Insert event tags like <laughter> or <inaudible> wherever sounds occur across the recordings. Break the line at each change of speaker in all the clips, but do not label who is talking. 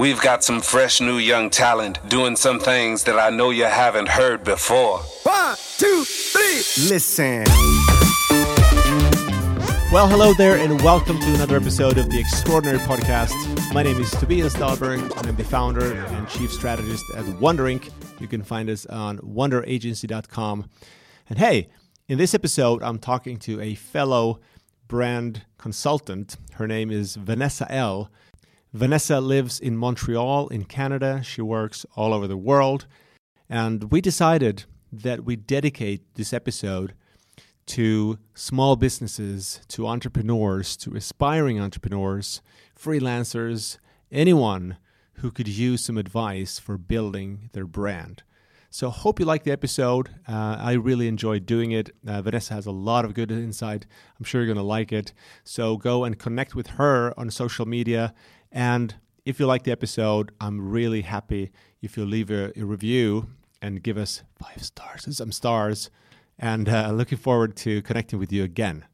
We've got some fresh new young talent doing some things that I know you haven't heard before.
One, two, three, listen.
Well, hello there, and welcome to another episode of the Extraordinary Podcast. My name is Tobias Dahlberg, and I'm the founder and chief strategist at Wonder Inc. You can find us on wonderagency.com. And hey, in this episode, I'm talking to a fellow brand consultant. Her name is Vanessa Elle. Vanessa lives in Montreal, in Canada. She works all over the world. And we decided that we dedicate this episode to small businesses, to entrepreneurs, to aspiring entrepreneurs, freelancers, anyone who could use some advice for building their brand. So, hope you like the episode. Uh, I really enjoyed doing it. Uh, Vanessa has a lot of good insight. I'm sure you're going to like it. So, go and connect with her on social media and if you like the episode, I'm really happy if you leave a, a review and give us five stars and some stars. And uh, looking forward to connecting with you again.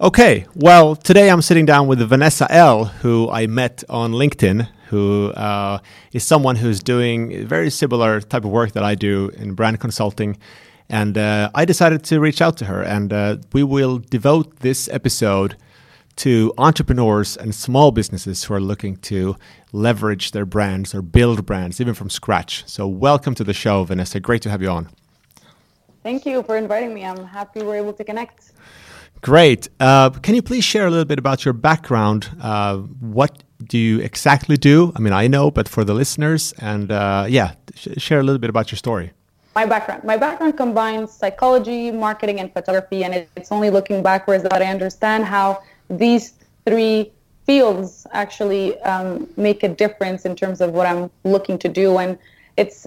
Okay, well, today I'm sitting down with Vanessa Elle, who I met on LinkedIn, who uh, is someone who's doing very similar type of work that I do in brand consulting. And uh, I decided to reach out to her, and uh, we will devote this episode to entrepreneurs and small businesses who are looking to leverage their brands or build brands even from scratch. So, welcome to the show, Vanessa. Great to have you on.
Thank you for inviting me. I'm happy we're able to connect.
Great. Uh, can you please share a little bit about your background? Uh, what do you exactly do? I mean, I know, but for the listeners, and uh, yeah, sh- share a little bit about your story.
My background. My background combines psychology, marketing, and photography, and it's only looking backwards that I understand how these three fields actually um, make a difference in terms of what I'm looking to do. And it's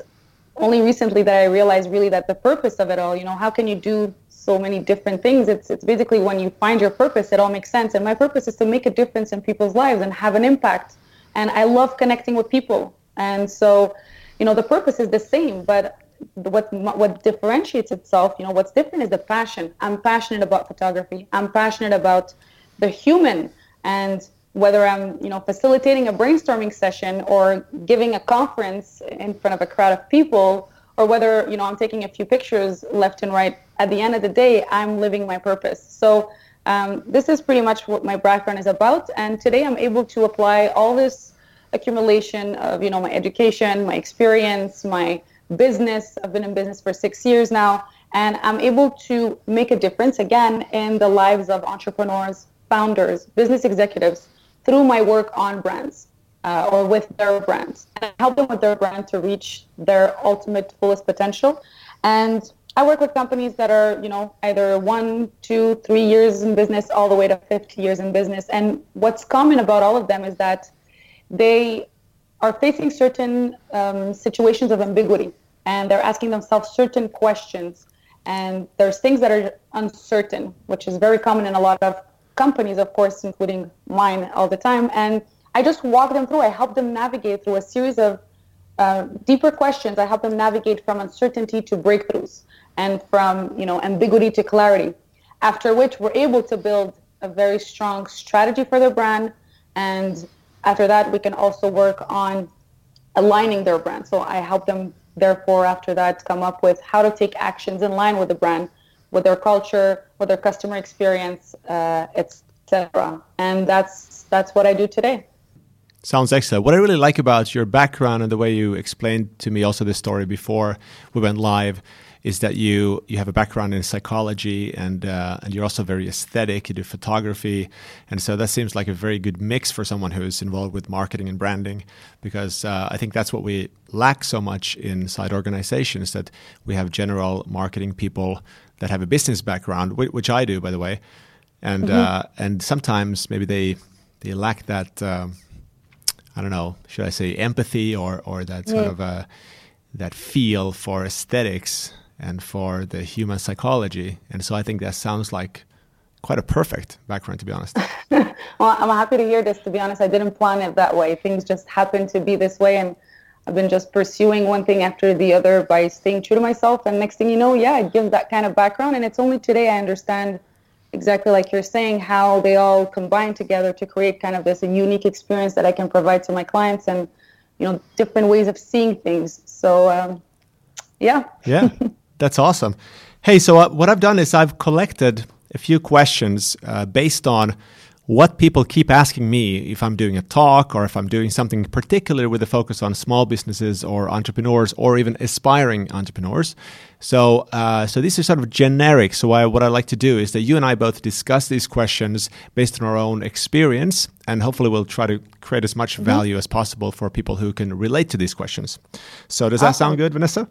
only recently that I realized really that the purpose of it all, you know, how can you do so many different things? It's, it's basically when you find your purpose, it all makes sense. And my purpose is to make a difference in people's lives and have an impact. And I love connecting with people. And so, you know, the purpose is the same, but what what differentiates itself, you know, what's different is the passion. I'm passionate about photography. I'm passionate about the human and whether I'm, you know, facilitating a brainstorming session or giving a conference in front of a crowd of people, or whether, you know, I'm taking a few pictures left and right, at the end of the day, I'm living my purpose. So um, this is pretty much what my background is about. And today I'm able to apply all this accumulation of, you know, my education, my experience, my business. I've been in business for six years now, and I'm able to make a difference again in the lives of entrepreneurs, founders, business executives through my work on brands uh, or with their brands and I help them with their brand to reach their ultimate fullest potential. And I work with companies that are, you know, either one, two, three years in business, all the way to 50 years in business. And what's common about all of them is that they are facing certain um, situations of ambiguity and they're asking themselves certain questions. And there's things that are uncertain, which is very common in a lot of companies, of course, including mine all the time. And I just walk them through. I help them navigate through a series of uh, deeper questions. I help them navigate from uncertainty to breakthroughs and from you know ambiguity to clarity. After which, we're able to build a very strong strategy for their brand. And after that, we can also work on aligning their brand. So I help them, therefore, after that, come up with how to take actions in line with the brand with their culture, with their customer experience, uh, etc. And that's that's what I do today.
Sounds excellent. What I really like about your background and the way you explained to me also the story before we went live is that you you have a background in psychology and uh, and you're also very aesthetic. You do photography, and so that seems like a very good mix for someone who's involved with marketing and branding. Because uh, I think that's what we lack so much inside organizations that we have general marketing people that have a business background, which I do, by the way, and mm-hmm. uh, and sometimes maybe they they lack that. Um, I don't know. Should I say empathy or or that sort yeah. of uh, that feel for aesthetics and for the human psychology? And so I think that sounds like quite a perfect background, to be honest. <laughs>
well, I'm happy to hear this. To be honest, I didn't plan it that way. Things just happened to be this way, and I've been just pursuing one thing after the other by staying true to myself. And next thing you know, yeah, I give that kind of background. And it's only today I understand exactly like you're saying, how they all combine together to create kind of this unique experience that I can provide to my clients and, you know, different ways of seeing things. So, um, yeah.
yeah, <laughs> that's awesome. Hey, so uh, what I've done is I've collected a few questions uh, based on what people keep asking me if I'm doing a talk or if I'm doing something particular with a focus on small businesses or entrepreneurs or even aspiring entrepreneurs. So, uh, so these are sort of generic. So, I, what I like to do is that you and I both discuss these questions based on our own experience, and hopefully, we'll try to create as much mm-hmm. value as possible for people who can relate to these questions. So, does awesome. that sound good, Vanessa?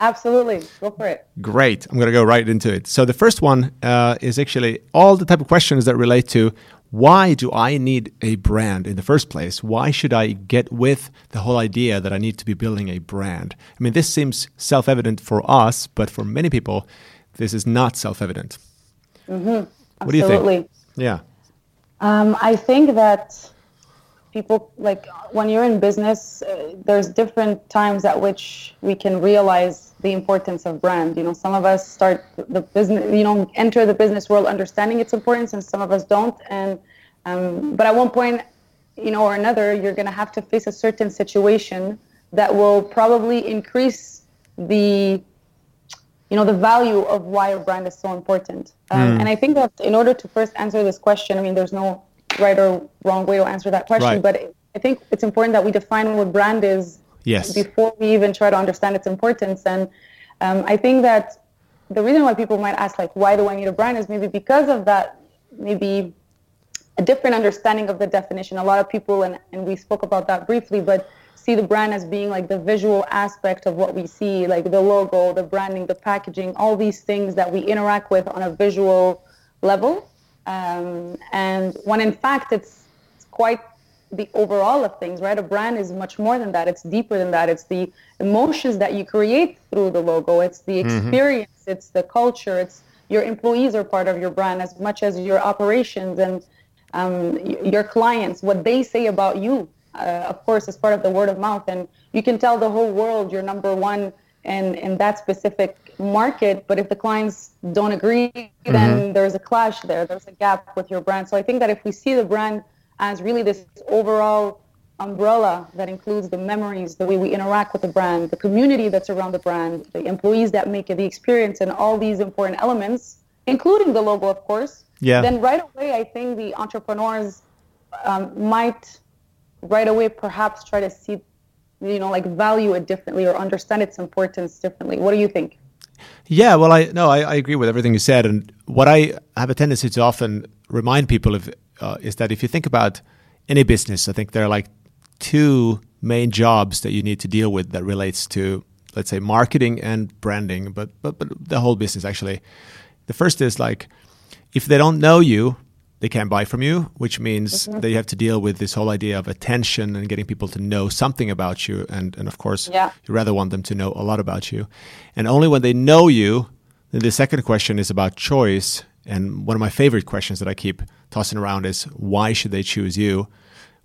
Absolutely. Go for it.
Great. I'm going to go right into it. So, the first one uh, is actually all the type of questions that relate to why do I need a brand in the first place? Why should I get with the whole idea that I need to be building a brand? I mean, this seems self evident for us, but for many people, this is not self evident.
Mm-hmm. What do you think?
Yeah.
Um, I think that people like when you're in business uh, there's different times at which we can realize the importance of brand. You know some of us start the business you know enter the business world understanding its importance and some of us don't. And um, but at one point you know or another you're going to have to face a certain situation that will probably increase the you know the value of why a brand is so important. Um, mm. and i think that in order to first answer this question i mean there's no right or wrong way to answer that question, right. but I think it's important that we define what brand is
yes.
before we even try to understand its importance. And um, I think that the reason why people might ask, like, why do I need a brand is maybe because of that, maybe a different understanding of the definition. A lot of people, and, and we spoke about that briefly, but see the brand as being like the visual aspect of what we see, like the logo, the branding, the packaging, all these things that we interact with on a visual level. Um, and when in fact it's, it's quite the overall of things, right? A brand is much more than that. It's deeper than that. It's the emotions that you create through the logo. It's the mm-hmm. experience. Mm-hmm. It's the culture. It's your employees are part of your brand as much as your operations and um, your clients. What they say about you, uh, of course, is part of the word of mouth, and you can tell the whole world you're number one in in that specific market but if the clients don't agree mm-hmm. then there's a clash there there's a gap with your brand so i think that if we see the brand as really this overall umbrella that includes the memories the way we interact with the brand the community that's around the brand the employees that make it the experience and all these important elements including the logo of course
yeah.
then right away i think the entrepreneurs um, might right away perhaps try to see you know like value it differently or understand its importance differently what do you think
yeah, well, I no, I, I, agree with everything you said, and what I have a tendency to often remind people of uh, is that if you think about any business, I think there are like two main jobs that you need to deal with that relates to, let's say, marketing and branding, but but but the whole business actually. The first is like if they don't know you, they can't buy from you, which means mm-hmm. that you have to deal with this whole idea of attention and getting people to know something about you. And, and of course,
yeah.
you rather want them to know a lot about you. And only when they know you, then the second question is about choice. And one of my favorite questions that I keep tossing around is why should they choose you?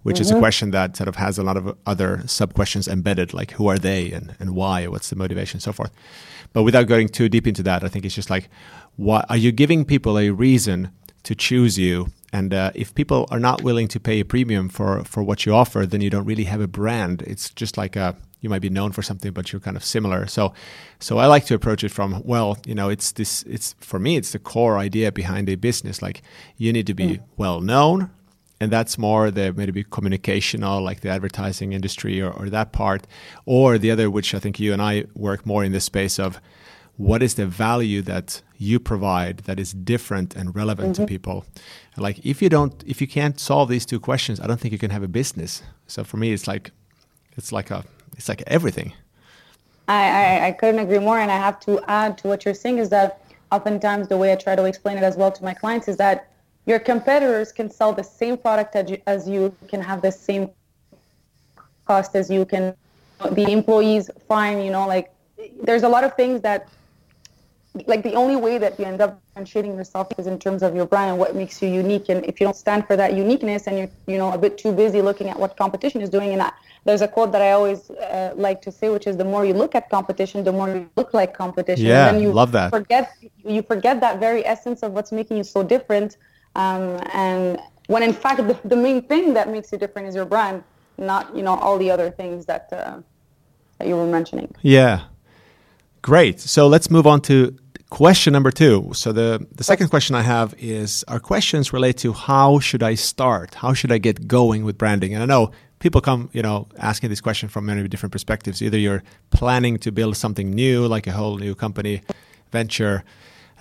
Which mm-hmm. is a mm-hmm. question that sort of has a lot of other sub questions embedded, like who are they and, and why, what's the motivation, and so forth. But without going too deep into that, I think it's just like, why are you giving people a reason to choose you. And uh, if people are not willing to pay a premium for, for what you offer, then you don't really have a brand. It's just like a, you might be known for something, but you're kind of similar. So, so I like to approach it from well, you know, it's this. It's for me, it's the core idea behind a business. Like you need to be mm. well known, and that's more the maybe communicational, like the advertising industry or, or that part, or the other, which I think you and I work more in the space of what is the value that you provide that is different and relevant mm-hmm. to people? Like if you don't if you can't solve these two questions i don't think you can have a business. So for me it's like it's like a it's like everything.
I, I, I couldn't agree more and i have to add to what you're saying is that oftentimes the way i try to explain it as well to my clients is that your competitors can sell the same product as you, as you can have the same cost as you can. The employees fine you know like there's a lot of things that like the only way that you end up differentiating yourself is in terms of your brand and what makes you unique. And if you don't stand for that uniqueness and you're you know a bit too busy looking at what competition is doing, and I, there's a quote that I always uh, like to say, which is the more you look at competition, the more you look like competition.
Yeah,
and you
love that.
Forget you forget that very essence of what's making you so different. Um, and when in fact the, the main thing that makes you different is your brand, not you know all the other things that uh, that you were mentioning.
Yeah, great. So let's move on to question number two. So the the second question I have is: Our questions relate to how should I start? How should I get going with branding? And I know people come, you know, asking this question from many different perspectives. Either you're planning to build something new, like a whole new company venture.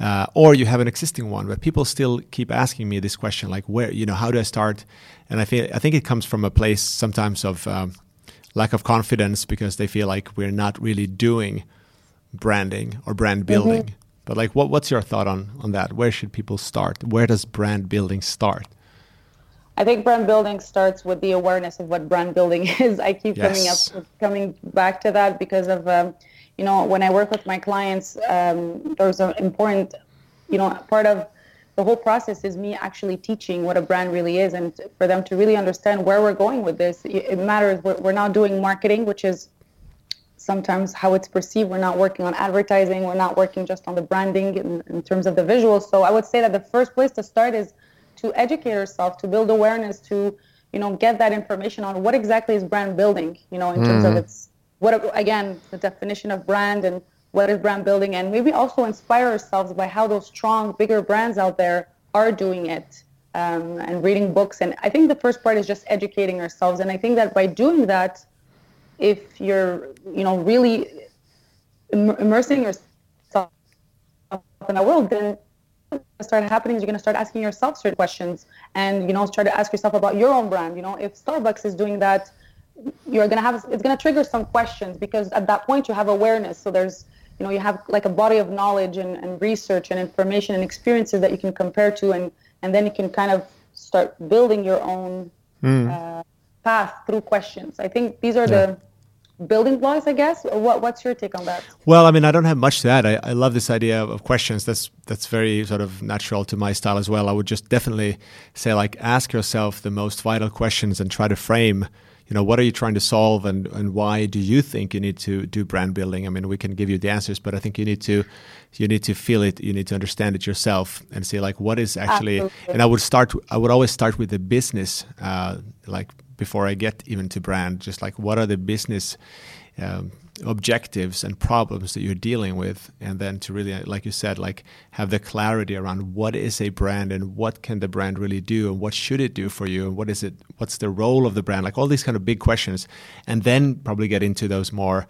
Uh, or you have an existing one, but people still keep asking me this question, like where, you know, how do I start? And I feel I think it comes from a place sometimes of um, lack of confidence because they feel like we're not really doing branding or brand building. Mm-hmm. But like, what, what's your thought on on that? Where should people start? Where does brand building start?
I think brand building starts with the awareness of what brand building <laughs> is. I keep yes. coming up coming back to that because of um, you know when I work with my clients, um, there's an important you know part of the whole process is me actually teaching what a brand really is and for them to really understand where we're going with this it matters we're, we're not doing marketing which is sometimes how it's perceived we're not working on advertising we're not working just on the branding in, in terms of the visuals so i would say that the first place to start is to educate yourself, to build awareness, to you know get that information on what exactly is brand building. You know, in mm-hmm. terms of mm-hmm. its what again the definition of brand and what is brand building, and maybe also inspire ourselves by how those strong, bigger brands out there are doing it. Um, and reading books. And I think the first part is just educating ourselves. And I think that by doing that, if you're, you know, really immersing yourself in the world, then start happening is you're going to start asking yourself certain questions and you know try to ask yourself about your own brand you know if starbucks is doing that you're going to have it's going to trigger some questions because at that point you have awareness so there's you know you have like a body of knowledge and, and research and information and experiences that you can compare to and and then you can kind of start building your own mm. uh, path through questions i think these are yeah. the building blocks, I guess. What, what's your take on that?
Well, I mean, I don't have much to add. I, I love this idea of questions. That's that's very sort of natural to my style as well. I would just definitely say like ask yourself the most vital questions and try to frame. You know, what are you trying to solve, and, and why do you think you need to do brand building? I mean, we can give you the answers, but I think you need to you need to feel it. You need to understand it yourself and say like, what is actually? Absolutely. And I would start. I would always start with the business, uh, like before I get even to brand, just like what are the business um, objectives and problems that you're dealing with, and then to really, like you said, like have the clarity around what is a brand and what can the brand really do and what should it do for you and what is it, what's the role of the brand, like all these kind of big questions, and then probably get into those more,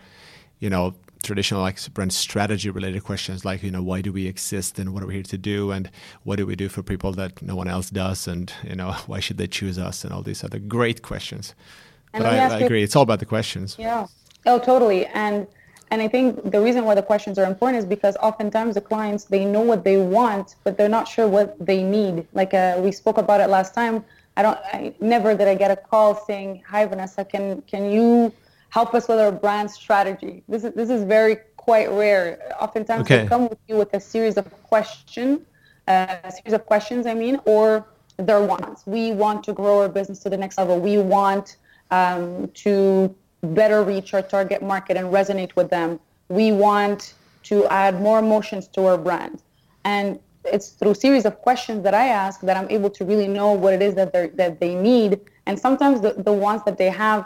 you know, traditional like brand strategy related questions like you know why do we exist and what are we here to do? And what do we do for people that no one else does? And you know why should they choose us? And all these other great questions. And but I, I agree. It's all about the questions.
Yeah. Oh totally. And and I think the reason why the questions are important is because oftentimes the clients they know what they want, but they're not sure what they need. Like uh, we spoke about it last time. I don't. I never did I get a call saying, "Hi Vanessa, can can you help us with our brand strategy. This is this is very quite rare. Oftentimes okay. they come with you with a series of questions, uh, a series of questions. I mean, or their wants. We want to grow our business to the next level. We want um, to better reach our target market and resonate with them. We want to add more emotions to our brand, and it's through series of questions that I ask that I'm able to really know what it is that they that they need. And sometimes the, the ones that they have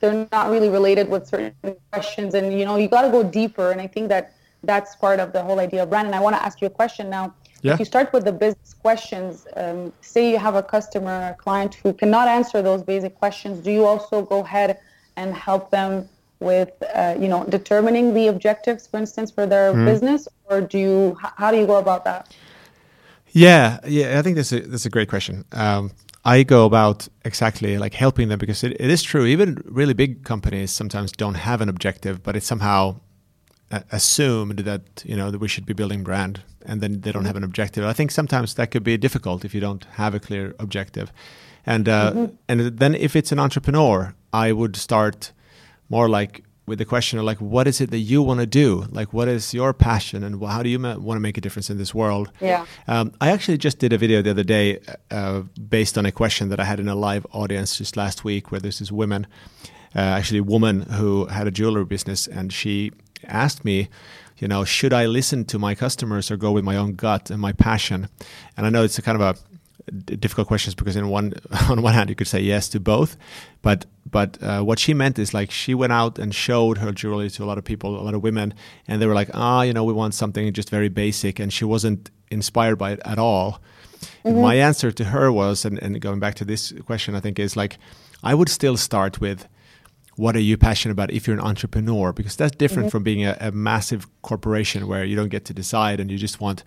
they're not really related with certain questions. And you know you got to go deeper. And i think that that's part of the whole idea of brand. And i want to ask you a question now. Yeah. if you start with the business questions um, say you have a customer a client who cannot answer those basic questions do you also go ahead and help them with uh, you know determining the objectives for instance for their mm. business? Or do you how do you go about that?
Yeah. Yeah i think that's a that's a great question. Um, I go about exactly like helping them because it, it is true. Even really big companies sometimes don't have an objective, but it's somehow assumed that you know that we should be building brand, and then they don't have an objective. I think sometimes that could be difficult if you don't have a clear objective, and uh, mm-hmm. and then if it's an entrepreneur, I would start more like with the question of like, what is it that you want to do? Like, what is your passion, and how do you ma- want to make a difference in this world?
Yeah.
Um, I actually just did a video the other day uh, based on a question that I had in a live audience just last week, where this is women, uh, actually a woman who had a jewelry business, and she asked me, you know, should I listen to my customers or go with my own gut and my passion? And I know it's a kind of a difficult questions because in one <laughs> on one hand you could say yes to both but but uh, what she meant is like she went out and showed her jewelry to a lot of people a lot of women and they were like ah you know we want something just very basic and she wasn't inspired by it at all mm-hmm. my answer to her was and, and going back to this question i think is like i would still start with what are you passionate about if you're an entrepreneur because that's different mm-hmm. from being a, a massive corporation where you don't get to decide and you just want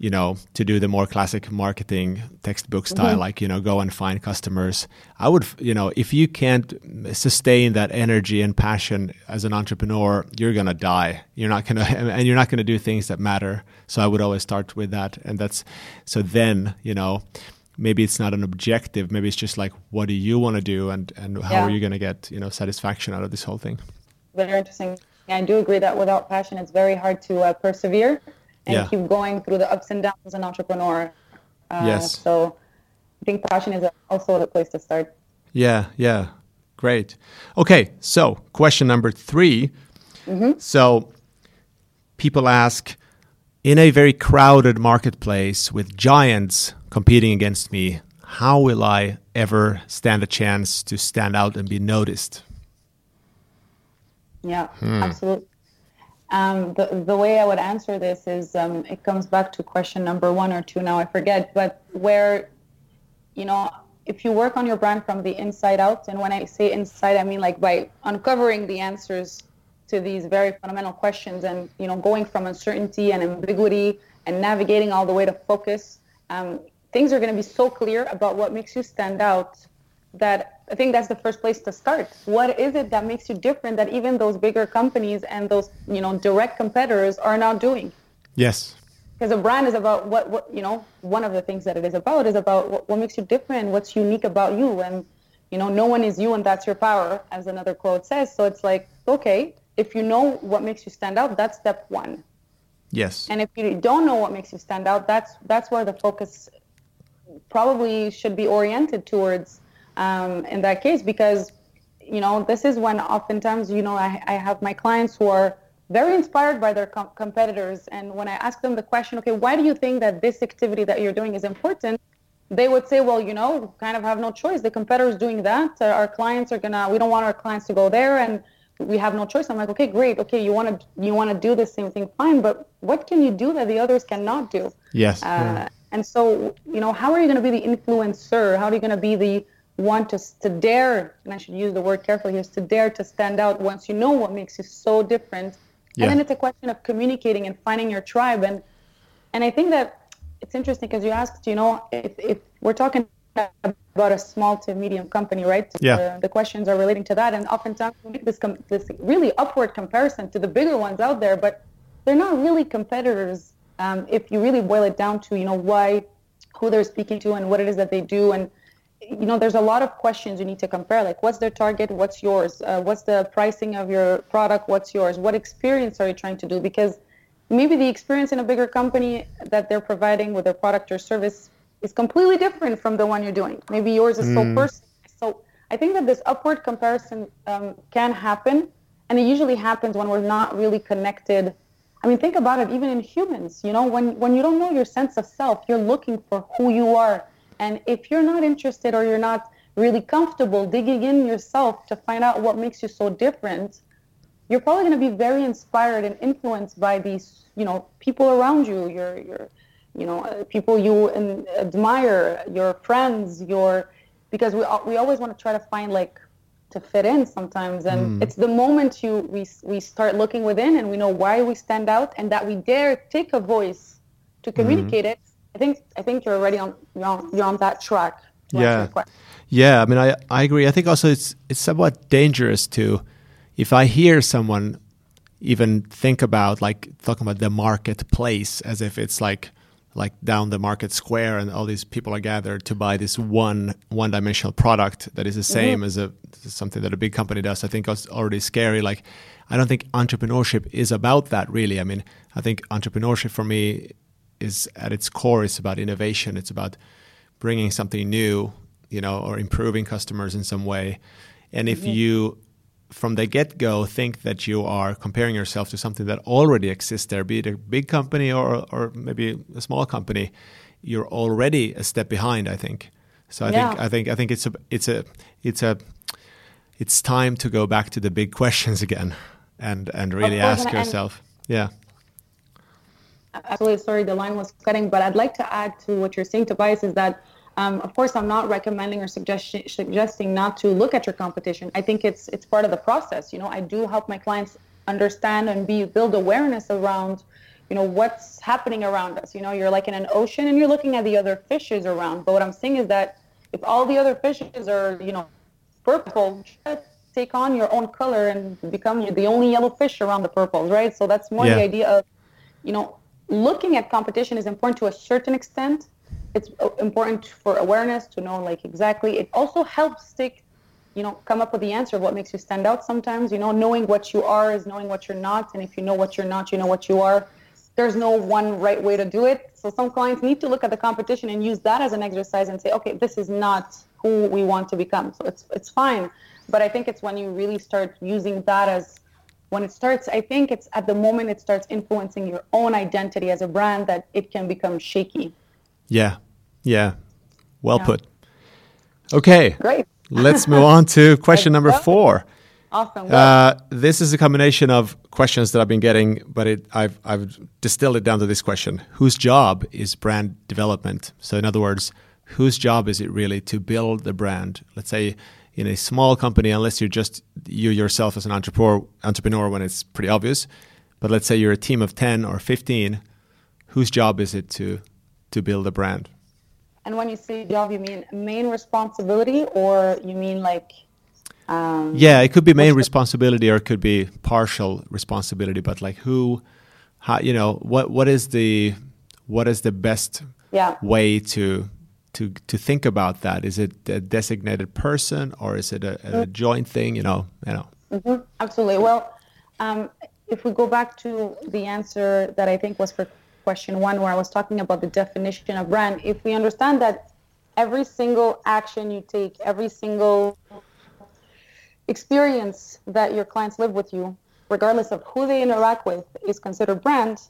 you know, to do the more classic marketing textbook style, mm-hmm. like, you know, go and find customers. I would, you know, if you can't sustain that energy and passion as an entrepreneur, you're going to die. You're not going <laughs> to, and you're not going to do things that matter. So I would always start with that. And that's, so then, you know, maybe it's not an objective. Maybe it's just like, what do you want to do? And, and how yeah. are you going to get, you know, satisfaction out of this whole thing?
Very interesting. I do agree that without passion, it's very hard to uh, persevere and yeah. keep going through the ups and downs as an entrepreneur.
Uh, yes.
So I think passion is also the place to start.
Yeah, yeah. Great. Okay, so question number 3 mm-hmm. So people ask in a very crowded marketplace with giants competing against me, how will I ever stand a chance to stand out and be noticed?
Yeah, hmm. absolutely. Um, the, the way I would answer this is um, it comes back to question number one or two. Now, I forget, but where, you know, if you work on your brand from the inside out, and when I say inside, I mean like by uncovering the answers to these very fundamental questions and, you know, going from uncertainty and ambiguity and navigating all the way to focus, um, things are going to be so clear about what makes you stand out that I think that's the first place to start. What is it that makes you different that even those bigger companies and those you know direct competitors are not doing?
Yes.
Because a brand is about what, what you know. One of the things that it is about is about what, what makes you different, what's unique about you, and you know, no one is you, and that's your power, as another quote says. So it's like, okay, if you know what makes you stand out, that's step one.
Yes.
And if you don't know what makes you stand out, that's that's where the focus probably should be oriented towards um, in that case because you know this is when oftentimes you know I, I have my clients who are very inspired by their com- competitors. And when i ask them the question okay why do you think that this activity that you're doing is important? They would say well you know kind of have no choice. The competitors doing that. Our clients are gonna we don't want our clients to go there and we have no choice. I'm like okay great. Okay you want to you want to do the same thing. Fine but what can you do that the others cannot do?
Yes.
Uh, yeah. and so you know how are you going to be the influencer? How are you going to be the want to, to dare, and I should use the word carefully here, is to dare to stand out once you know what makes you so different. Yeah. And then it's a question of communicating and finding your tribe. And and I think that it's interesting because you asked, you know, if, if we're talking about a small to medium company, right?
Yeah.
The, the questions are relating to that, and oftentimes we make this com- this really upward comparison to the bigger ones out there, but they're not really competitors. Um, if you really boil it down to, you know, why, who they're speaking to, and what it is that they do, and you know there's a lot of questions you need to compare like what's their target what's yours uh, what's the pricing of your product what's yours what experience are you trying to do? Because maybe the experience in a bigger company that they're providing with their product or service is completely different from the one you're doing. Maybe yours is mm. so personal. So i think that this upward comparison um, can happen and it usually happens when we're not really connected. I mean think about it even in humans you know when when you don't know your sense of self you're looking for who you are and if you're not interested or you're not really comfortable digging in yourself to find out what makes you so different, you're probably going to be very inspired and influenced by these, you know, people around you, your, your, you know, uh, people you admire, your friends, your, because we we always want to try to find like to fit in sometimes, and mm. it's the moment you we we start looking within and we know why we stand out and that we dare take a voice to communicate mm. it I think I think you're already on you're on, you're on that track.
Yeah, yeah. I mean, I I agree. I think also it's it's somewhat dangerous to, if I hear someone even think about like talking about the marketplace as if it's like like down the market square and all these people are gathered to buy this one one dimensional product that is the same mm-hmm. as a something that a big company does i think it's already scary like i don't think entrepreneurship is about that really i mean i think entrepreneurship for me is at its core is about innovation it's about bringing something new you know or improving customers in some way and if you from the get go think that you are comparing yourself to something that already exists there, be it a big company or, or maybe a small company, you're already a step behind. I think. So I yeah. think I think I think it's a it's a it's a it's time to go back to the big questions again and and really ask yourself. Yeah.
Absolutely. Sorry, the line was cutting, but I'd like to add to what you're saying, Tobias, is that um, of course, I'm not recommending or suggesting suggesting not to look at your competition. I think it's it's part of the process. You know, I do help my clients understand and be build awareness around, you know, what's happening around us. You know, you're like in an ocean and you're looking at the other fishes around. But what I'm saying is that if all the other fishes are, you know, purple, take on your own color and become the only yellow fish around the purples, right? So that's more yeah. the idea of, you know, looking at competition is important to a certain extent. It's important for awareness to know like exactly. It also helps take you know come up with the answer of what makes you stand out sometimes you know knowing what you are is knowing what you're not. And if you know what you're not you know what you are. There's no one right way to do it. So some clients need to look at the competition and use that as an exercise and say okay this is not who we want to become. So it's it's fine. But i think it's when you really start using that as when it starts i think it's at the moment it starts influencing your own identity as a brand that it can become shaky
yeah, yeah. Well yeah. put. Okay.
Great.
Let's move on to <laughs> question number four.
Awesome. Uh,
this is a combination of questions that I've been getting, but it, I've, I've distilled it down to this question Whose job is brand development? So, in other words, whose job is it really to build the brand? Let's say in a small company, unless you're just you yourself as an entrepreneur, entrepreneur when it's pretty obvious, but let's say you're a team of 10 or 15, whose job is it to to build a brand.
And when you say job, you mean main responsibility, or you mean like?
Um, yeah, it could be main responsibility, or it could be partial responsibility. But like, who, how, you know, what what is the what is the best
yeah.
way to to to think about that? Is it a designated person, or is it a, a mm-hmm. joint thing? You know, you know.
Mm-hmm. Absolutely. Well, um, if we go back to the answer that I think was for question one, where I was talking about the definition of brand, if we understand that every single action you take, every single experience that your clients live with you, regardless of who they interact with, is considered brand,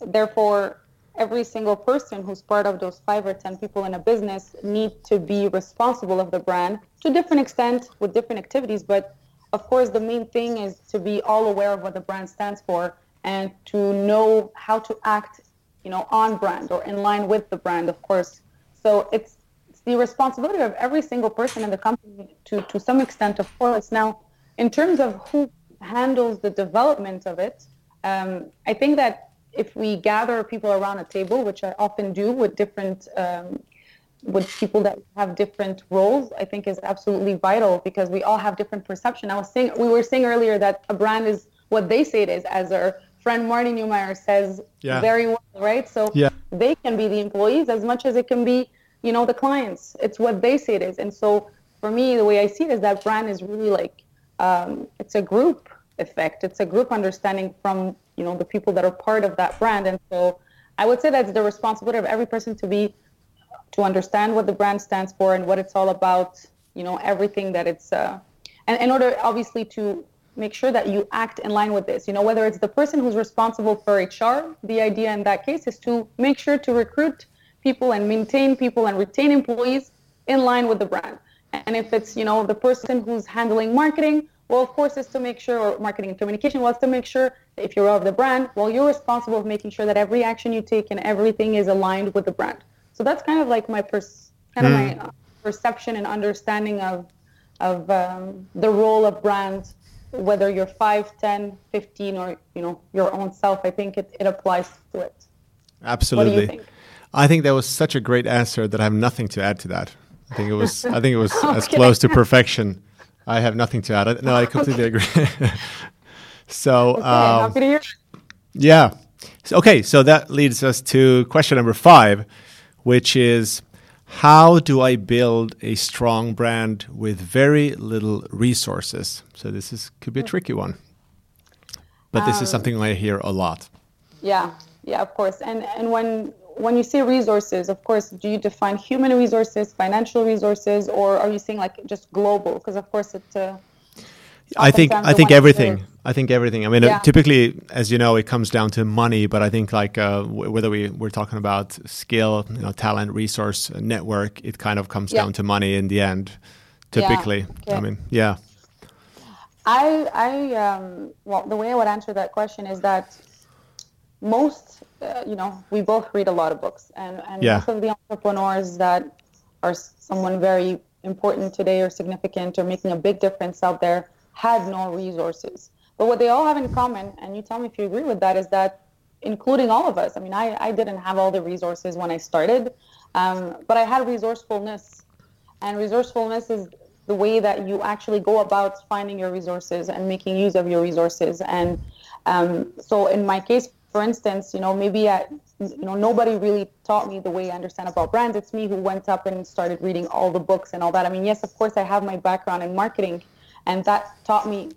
therefore, every single person who's part of those five or ten people in a business need to be responsible of the brand to different extent with different activities but of course the main thing is to be all aware of what the brand stands for and to know how to act you know, on brand or in line with the brand, of course. So it's, it's the responsibility of every single person in the company to, to some extent, of course. Now, in terms of who handles the development of it, um, I think that if we gather people around a table, which I often do with different um, with people that have different roles, I think is absolutely vital because we all have different perception. I was saying we were saying earlier that a brand is what they say it is, as our friend Marty Neumeier says yeah. very well, right? So yeah. they can be the employees as much as it can be, you know, the clients. It's what they say it is. And so for me, the way I see it is that brand is really like, um, it's a group effect. It's a group understanding from, you know, the people that are part of that brand. And so I would say that's the responsibility of every person to be, to understand what the brand stands for and what it's all about, you know, everything that it's, uh, and in order obviously to make sure that you act in line with this. You know, whether it's the person who's responsible for HR, the idea in that case is to make sure to recruit people and maintain people and retain employees in line with the brand. And if it's, you know, the person who's handling marketing, well, of course, is to make sure, or marketing and communication, was to make sure that if you're of the brand, well, you're responsible for making sure that every action you take and everything is aligned with the brand. So that's kind of like my pers- kind mm. of my uh, perception and understanding of of um, the role of brand whether you're 5 10 15 or you know your own self i think it, it applies to it
absolutely think? i think that was such a great answer that i have nothing to add to that i think it was i think it was <laughs> okay. as close to perfection i have nothing to add no i completely agree <laughs> so okay, um, yeah So, okay, so that leads us to question number five, which is how do I build a strong brand with very little resources? So this is could be a tricky one, but this is something I hear a lot.
Yeah, yeah, of course. And and when when you say resources, of course, do you define human resources, financial resources, or are you saying like just global? Because of course it's. Uh,
I think I think everything. I think everything. I mean,
Yeah.
uh, typically, as you know, it comes down to money. But I think like uh, w- whether we we're talking about skill, you know, talent, resource, uh, network, it kind of comes
Yeah.
down to money in the end. Typically, I
okay.
mean, yeah,
I, I, um, well, the way I would answer that question is that most, uh, you know, we both read a lot of books, and and
Yeah.
most of the entrepreneurs that are someone very important today or significant or making a big difference out there had no resources. But what they all have in common, and you tell me if you agree with that, is that including all of us. I mean, I, I didn't have all the resources when I started, um, but I had resourcefulness. And resourcefulness is the way that you actually go about finding your resources and making use of your resources. And um, so, in my case, for instance, you know, maybe I, you know, nobody really taught me the way I understand about brands. It's me who went up and started reading all the books and all that. I mean, yes, of course, I have my background in marketing, and that taught me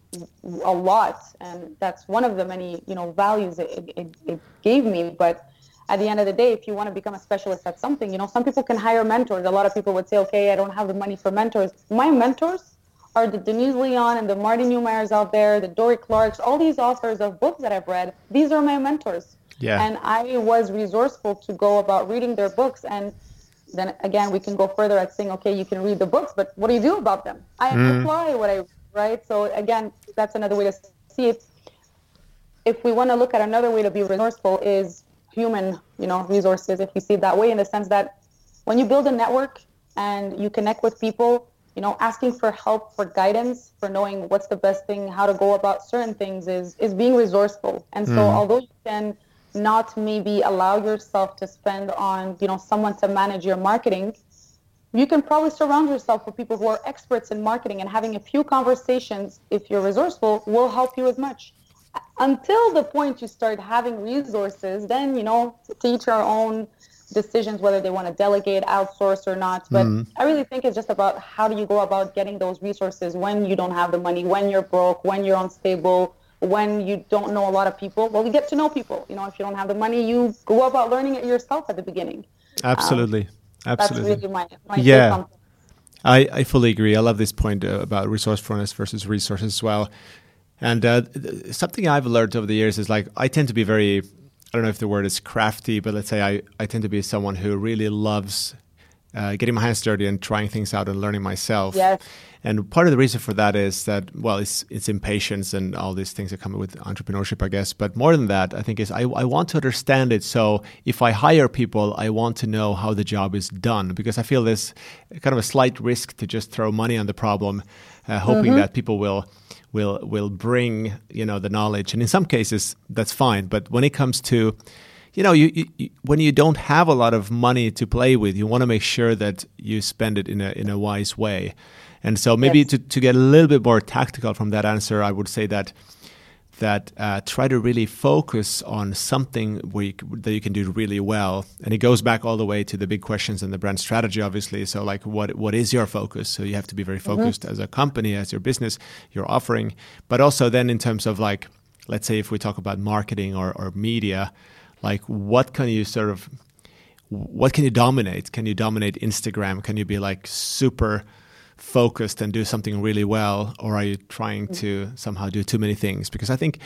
a lot. And that's one of the many, you know, values it, it, it gave me. But at the end of the day, if you want to become a specialist at something, you know, some people can hire mentors. A lot of people would say, okay, I don't have the money for mentors. My mentors are the Denise Lee Yohn and the Marty Neumeiers out there, the Dorie Clarks, all these authors of books that I've read. These are my mentors.
Yeah.
And I was resourceful to go about reading their books. And then again, we can go further at saying, okay, you can read the books, but what do you do about them? I mm-hmm. apply what I right. So again, that's another way to see it. If we want to look at another way to be resourceful is human, you know, resources. If we see it that way, in the sense that when you build a network and you connect with people, you know, asking for help, for guidance, for knowing what's the best thing, how to go about certain things is is being resourceful. And so, mm. although you can not maybe allow yourself to spend on, you know, someone to manage your marketing, you can probably surround yourself with people who are experts in marketing and having a few conversations if you're resourceful will help you as much until the point you start having resources then you know to each our own decisions whether they want to delegate outsource or not but i really think it's just about how do you go about getting those resources when you don't have the money when you're broke when you're unstable when you don't know a lot of people well you get to know people you know if you don't have the money you go about learning it yourself at the beginning
absolutely, Absolutely.
that's
absolutely.
really my, my
Yeah.
take on things.
I, I fully agree. I love this point uh, about resourcefulness versus resources as well. And uh, th- th- something I've learned over the years is like I tend to be very, I don't know if the word is crafty, but let's say I, I tend to be someone who really loves uh, getting my hands dirty and trying things out and learning myself.
Yes.
And part of the reason for that is that well, it's it's impatience and all these things that come with entrepreneurship, I guess. But more than that, I think is I, I want to understand it. So if I hire people, I want to know how the job is done because I feel this kind of a slight risk to just throw money on the problem, uh, hoping that people will will will bring you know the knowledge. And in some cases, that's fine. But when it comes to you know, you, you, when you don't have a lot of money to play with, you want to make sure that you spend it in a in a wise way. And so maybe
Yes.
to, to get a little bit more tactical from that answer, I would say that that uh, try to really focus on something where you, that you can do really well. And it goes back all the way to the big questions and the brand strategy, obviously. So, like, what what is your focus? So you have to be very focused as a company, as your business, your offering, but also then in terms of like, let's say if we talk about marketing or, or media, like what can you sort of what can you dominate? Can you dominate Instagram? Can you be like super focused and do something really well? Or are you trying to somehow do too many things? Because I think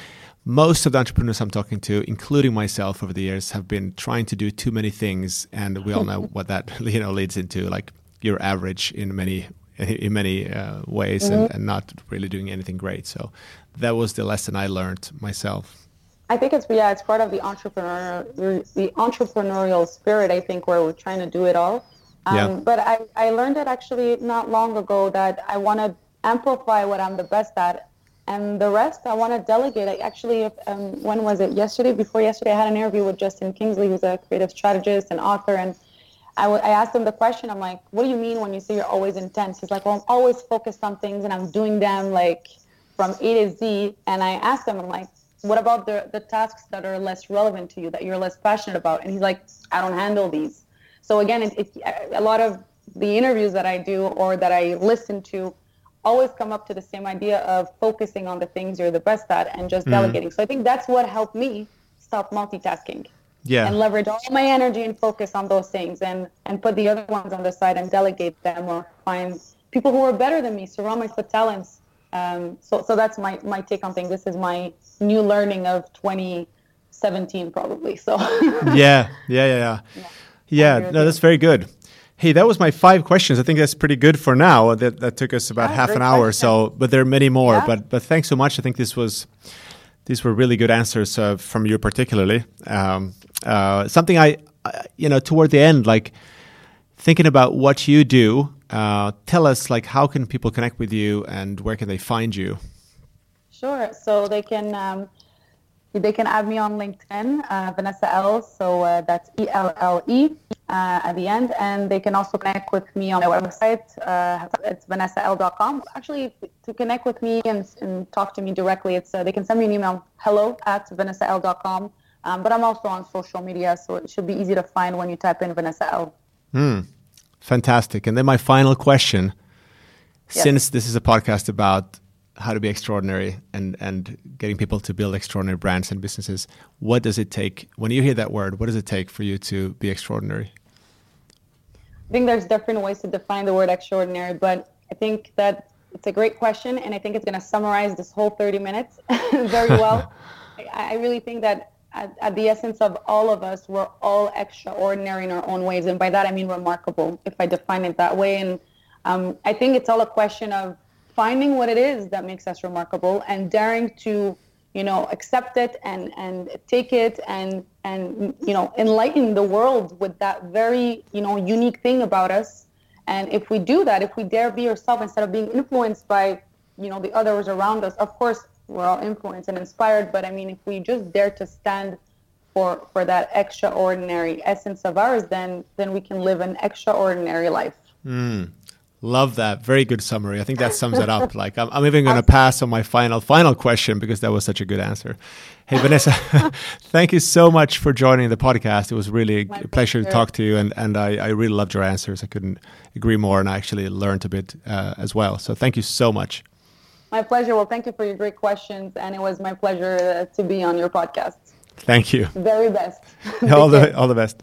most of the entrepreneurs I'm talking to, including myself over the years, have been trying to do too many things. And we all know <laughs> what that <laughs> you know leads into like you're average in many in many uh, ways and, and not really doing anything great. So that was the lesson I learned myself.
I think it's yeah, it's part of the entrepreneur the entrepreneurial spirit. I think where we're trying to do it all. Um,
Yeah.
But I, I learned it actually not long ago that I want to amplify what I'm the best at, and the rest I want to delegate. I actually, um, when was it? Yesterday, before yesterday, I had an interview with Justin Kingsley, who's a creative strategist and author, and I, w- I asked him the question. I'm like, what do you mean when you say you're always intense? He's like, well, I'm always focused on things and I'm doing them like from A to Z. And I asked him, I'm like, what about the, the tasks that are less relevant to you, that you're less passionate about? And he's like, I don't handle these. So again, it, it, a lot of the interviews that I do or that I listen to always come up to the same idea of focusing on the things you're the best at and just mm. delegating. So I think that's what helped me stop multitasking.
Yeah.
And leverage all my energy and focus on those things and, and put the other ones on the side and delegate them or find people who are better than me, surround myself with talents. Um, so, so that's my, my take on things. This is my new learning of 2017 probably. So <laughs>
yeah, yeah, yeah, yeah. Yeah, yeah no, that's very good. Hey, that was my five questions. I think that's pretty good for now. That that took us about yeah, half an hour. Question. So, but there are many more. Yeah. But but thanks so much. I think this was these were really good answers uh, from you, particularly. Um, uh, something I, you know, toward the end, like thinking about what you do. Uh, tell us, like, how can people connect with you, and where can they find you?
Sure. So they can um, they can add me on LinkedIn, uh, Vanessa Elle. So uh, that's E L L E uh, at the end. And they can also connect with me on my website. Uh, it's vanessaelle.com. Actually, to connect with me and, and talk to me directly, it's uh, they can send me an email, hello at vanessaelle.com. Um, but I'm also on social media, so it should be easy to find when you type in Vanessa Elle.
Hmm. Fantastic. And then my final question, yes. since this is a podcast about how to be extraordinary and and getting people to build extraordinary brands and businesses. What does it take when you hear that word what does it take for you to be extraordinary?
I think there's different ways to define the word extraordinary but i think that it's a great question and i think it's going to summarize this whole 30 minutes <laughs> very <laughs> well. I, I, really think that at, at the essence of all of us we're all extraordinary in our own ways and by that i mean remarkable if i define it that way. And um, i think it's all a question of finding what it is that makes us remarkable and daring to you know accept it and and take it and and you know enlighten the world with that very you know unique thing about us. And if we do that if we dare be ourselves instead of being influenced by you know the others around us of course we're all influenced and inspired. But i mean if we just dare to stand for for that extraordinary essence of ours then then we can live an extraordinary life.
Mm. Love that. Very good summary. I think that sums it up. Like I'm, I'm even going to pass on my final final question because that was such a good answer. Hey Vanessa, <laughs> thank you so much for joining the podcast. It was really my a pleasure, to talk to you, and and I, I really loved your answers. I couldn't agree more, and I actually learned a bit uh, as well. So thank you so much.
My pleasure. Well, thank you for your great questions, and it was my pleasure uh, to be on your podcast.
Thank you.
Very best. <laughs>
all the <laughs> all the best.